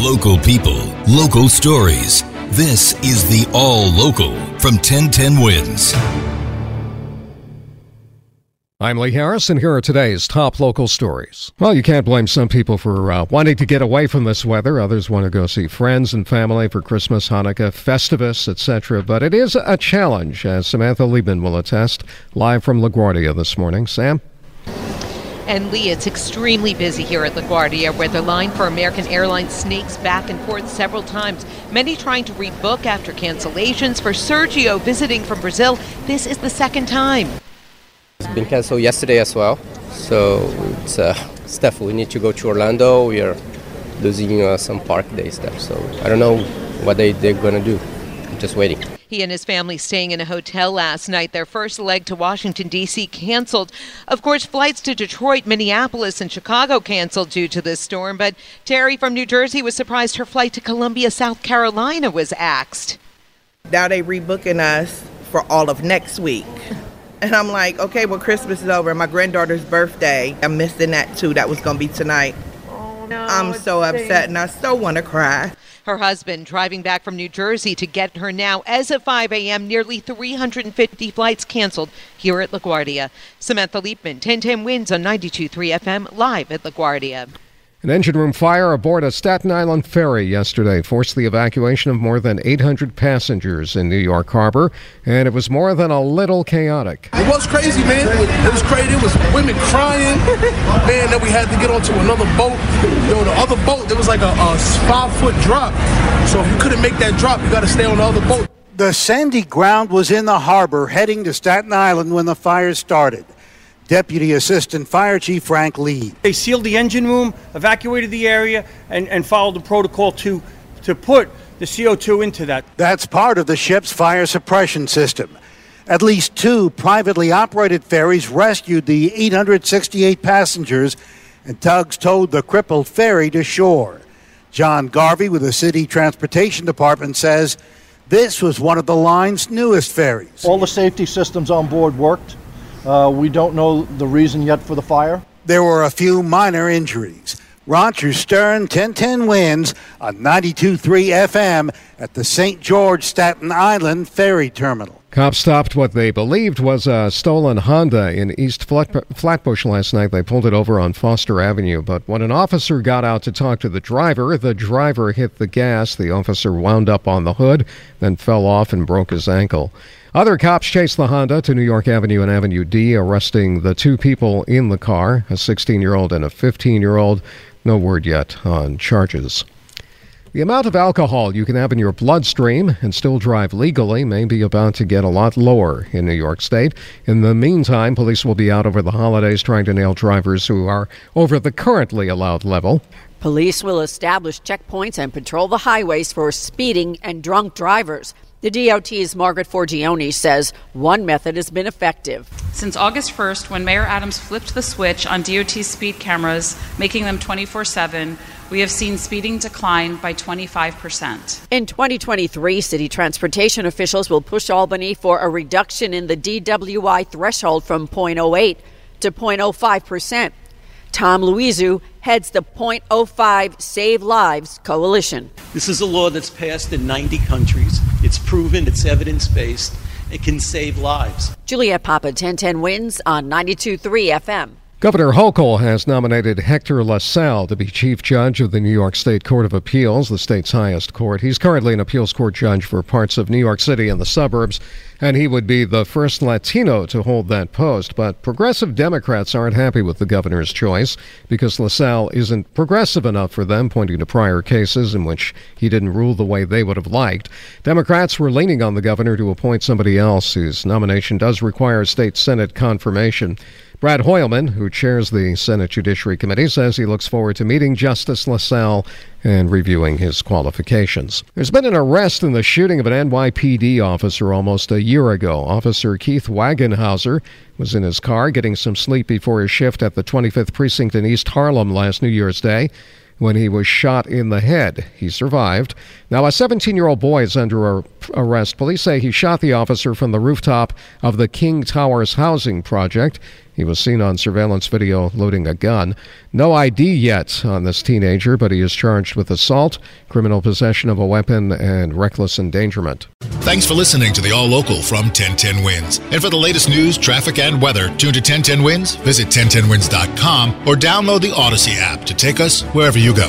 Local people, local stories. This is the All Local from 1010 Wins. I'm Lee Harris, and here are today's top local stories. Well, you can't blame some people for uh, wanting to get away from this weather. Others want to go see friends and family for Christmas, Hanukkah, Festivus, etc. But it is a challenge, as Samantha Liebman will attest, live from LaGuardia this morning. Sam? And Lee, it's extremely busy here at LaGuardia, where the line for American Airlines snakes back and forth several times. Many trying to rebook after cancellations. For Sergio visiting from Brazil, this is the second time. It's been canceled yesterday as well. So it's uh, stuff. We need to go to Orlando. We are losing uh, some park days there. So I don't know what they, they're going to do. I'm just waiting. He and his family staying in a hotel last night. Their first leg to Washington, D.C. canceled. Of course, flights to Detroit, Minneapolis, and Chicago canceled due to this storm. But Terry from New Jersey was surprised her flight to Columbia, South Carolina was axed. Now they rebooking us for all of next week. And I'm like, okay, well, Christmas is over. My granddaughter's birthday, I'm missing that too. That was going to be tonight. Oh, no. I'm so upset and I so want to cry. Her husband driving back from New Jersey to get her now. As of 5 a.m., nearly 350 flights canceled here at LaGuardia. Samantha Liebman, 1010 wins on 92.3 FM, live at LaGuardia. An engine room fire aboard a Staten Island ferry yesterday forced the evacuation of more than 800 passengers in New York Harbor, and it was more than a little chaotic. It was crazy, man. It was crazy. It was women crying. Man, that we had to get onto another boat. You know, the other boat, there was like a, a five foot drop. So if you couldn't make that drop, you got to stay on the other boat. The Sandy Ground was in the harbor heading to Staten Island when the fire started. Deputy Assistant Fire Chief Frank Lee. They sealed the engine room, evacuated the area, and, and followed the protocol to, to put the CO2 into that. That's part of the ship's fire suppression system. At least two privately operated ferries rescued the 868 passengers, and tugs towed the crippled ferry to shore. John Garvey with the City Transportation Department says this was one of the line's newest ferries. All the safety systems on board worked. Uh, we don't know the reason yet for the fire. There were a few minor injuries. Roger Stern, 1010 wins on 92.3 FM at the St. George Staten Island Ferry Terminal. Cops stopped what they believed was a stolen Honda in East Flatbush last night. They pulled it over on Foster Avenue, but when an officer got out to talk to the driver, the driver hit the gas. The officer wound up on the hood, then fell off and broke his ankle. Other cops chased the Honda to New York Avenue and Avenue D, arresting the two people in the car, a 16 year old and a 15 year old. No word yet on charges. The amount of alcohol you can have in your bloodstream and still drive legally may be about to get a lot lower in New York State. In the meantime, police will be out over the holidays trying to nail drivers who are over the currently allowed level. Police will establish checkpoints and patrol the highways for speeding and drunk drivers. The DOT's Margaret Forgione says one method has been effective. Since August 1st, when Mayor Adams flipped the switch on DOT speed cameras, making them 24 7, we have seen speeding decline by 25%. In 2023, city transportation officials will push Albany for a reduction in the DWI threshold from 0.08 to 0.05%. Tom Luizu heads the .05 Save Lives Coalition. This is a law that's passed in 90 countries. It's proven, it's evidence based, it can save lives. Juliet Papa 1010 wins on 92.3 FM. Governor Hochul has nominated Hector LaSalle to be Chief Judge of the New York State Court of Appeals, the state's highest court. He's currently an appeals court judge for parts of New York City and the suburbs, and he would be the first Latino to hold that post. But progressive Democrats aren't happy with the governor's choice because LaSalle isn't progressive enough for them, pointing to prior cases in which he didn't rule the way they would have liked. Democrats were leaning on the governor to appoint somebody else whose nomination does require state Senate confirmation. Brad Hoylman, who chairs the Senate Judiciary Committee, says he looks forward to meeting Justice LaSalle and reviewing his qualifications. There's been an arrest in the shooting of an NYPD officer almost a year ago. Officer Keith Wagenhauser was in his car getting some sleep before his shift at the 25th Precinct in East Harlem last New Year's Day when he was shot in the head. He survived. Now, a 17 year old boy is under arrest. Police say he shot the officer from the rooftop of the King Towers housing project. He was seen on surveillance video loading a gun. No ID yet on this teenager, but he is charged with assault, criminal possession of a weapon, and reckless endangerment. Thanks for listening to the All Local from 1010 Wins. And for the latest news, traffic, and weather, tune to 1010 Wins, visit 1010wins.com, or download the Audacy app to take us wherever you go.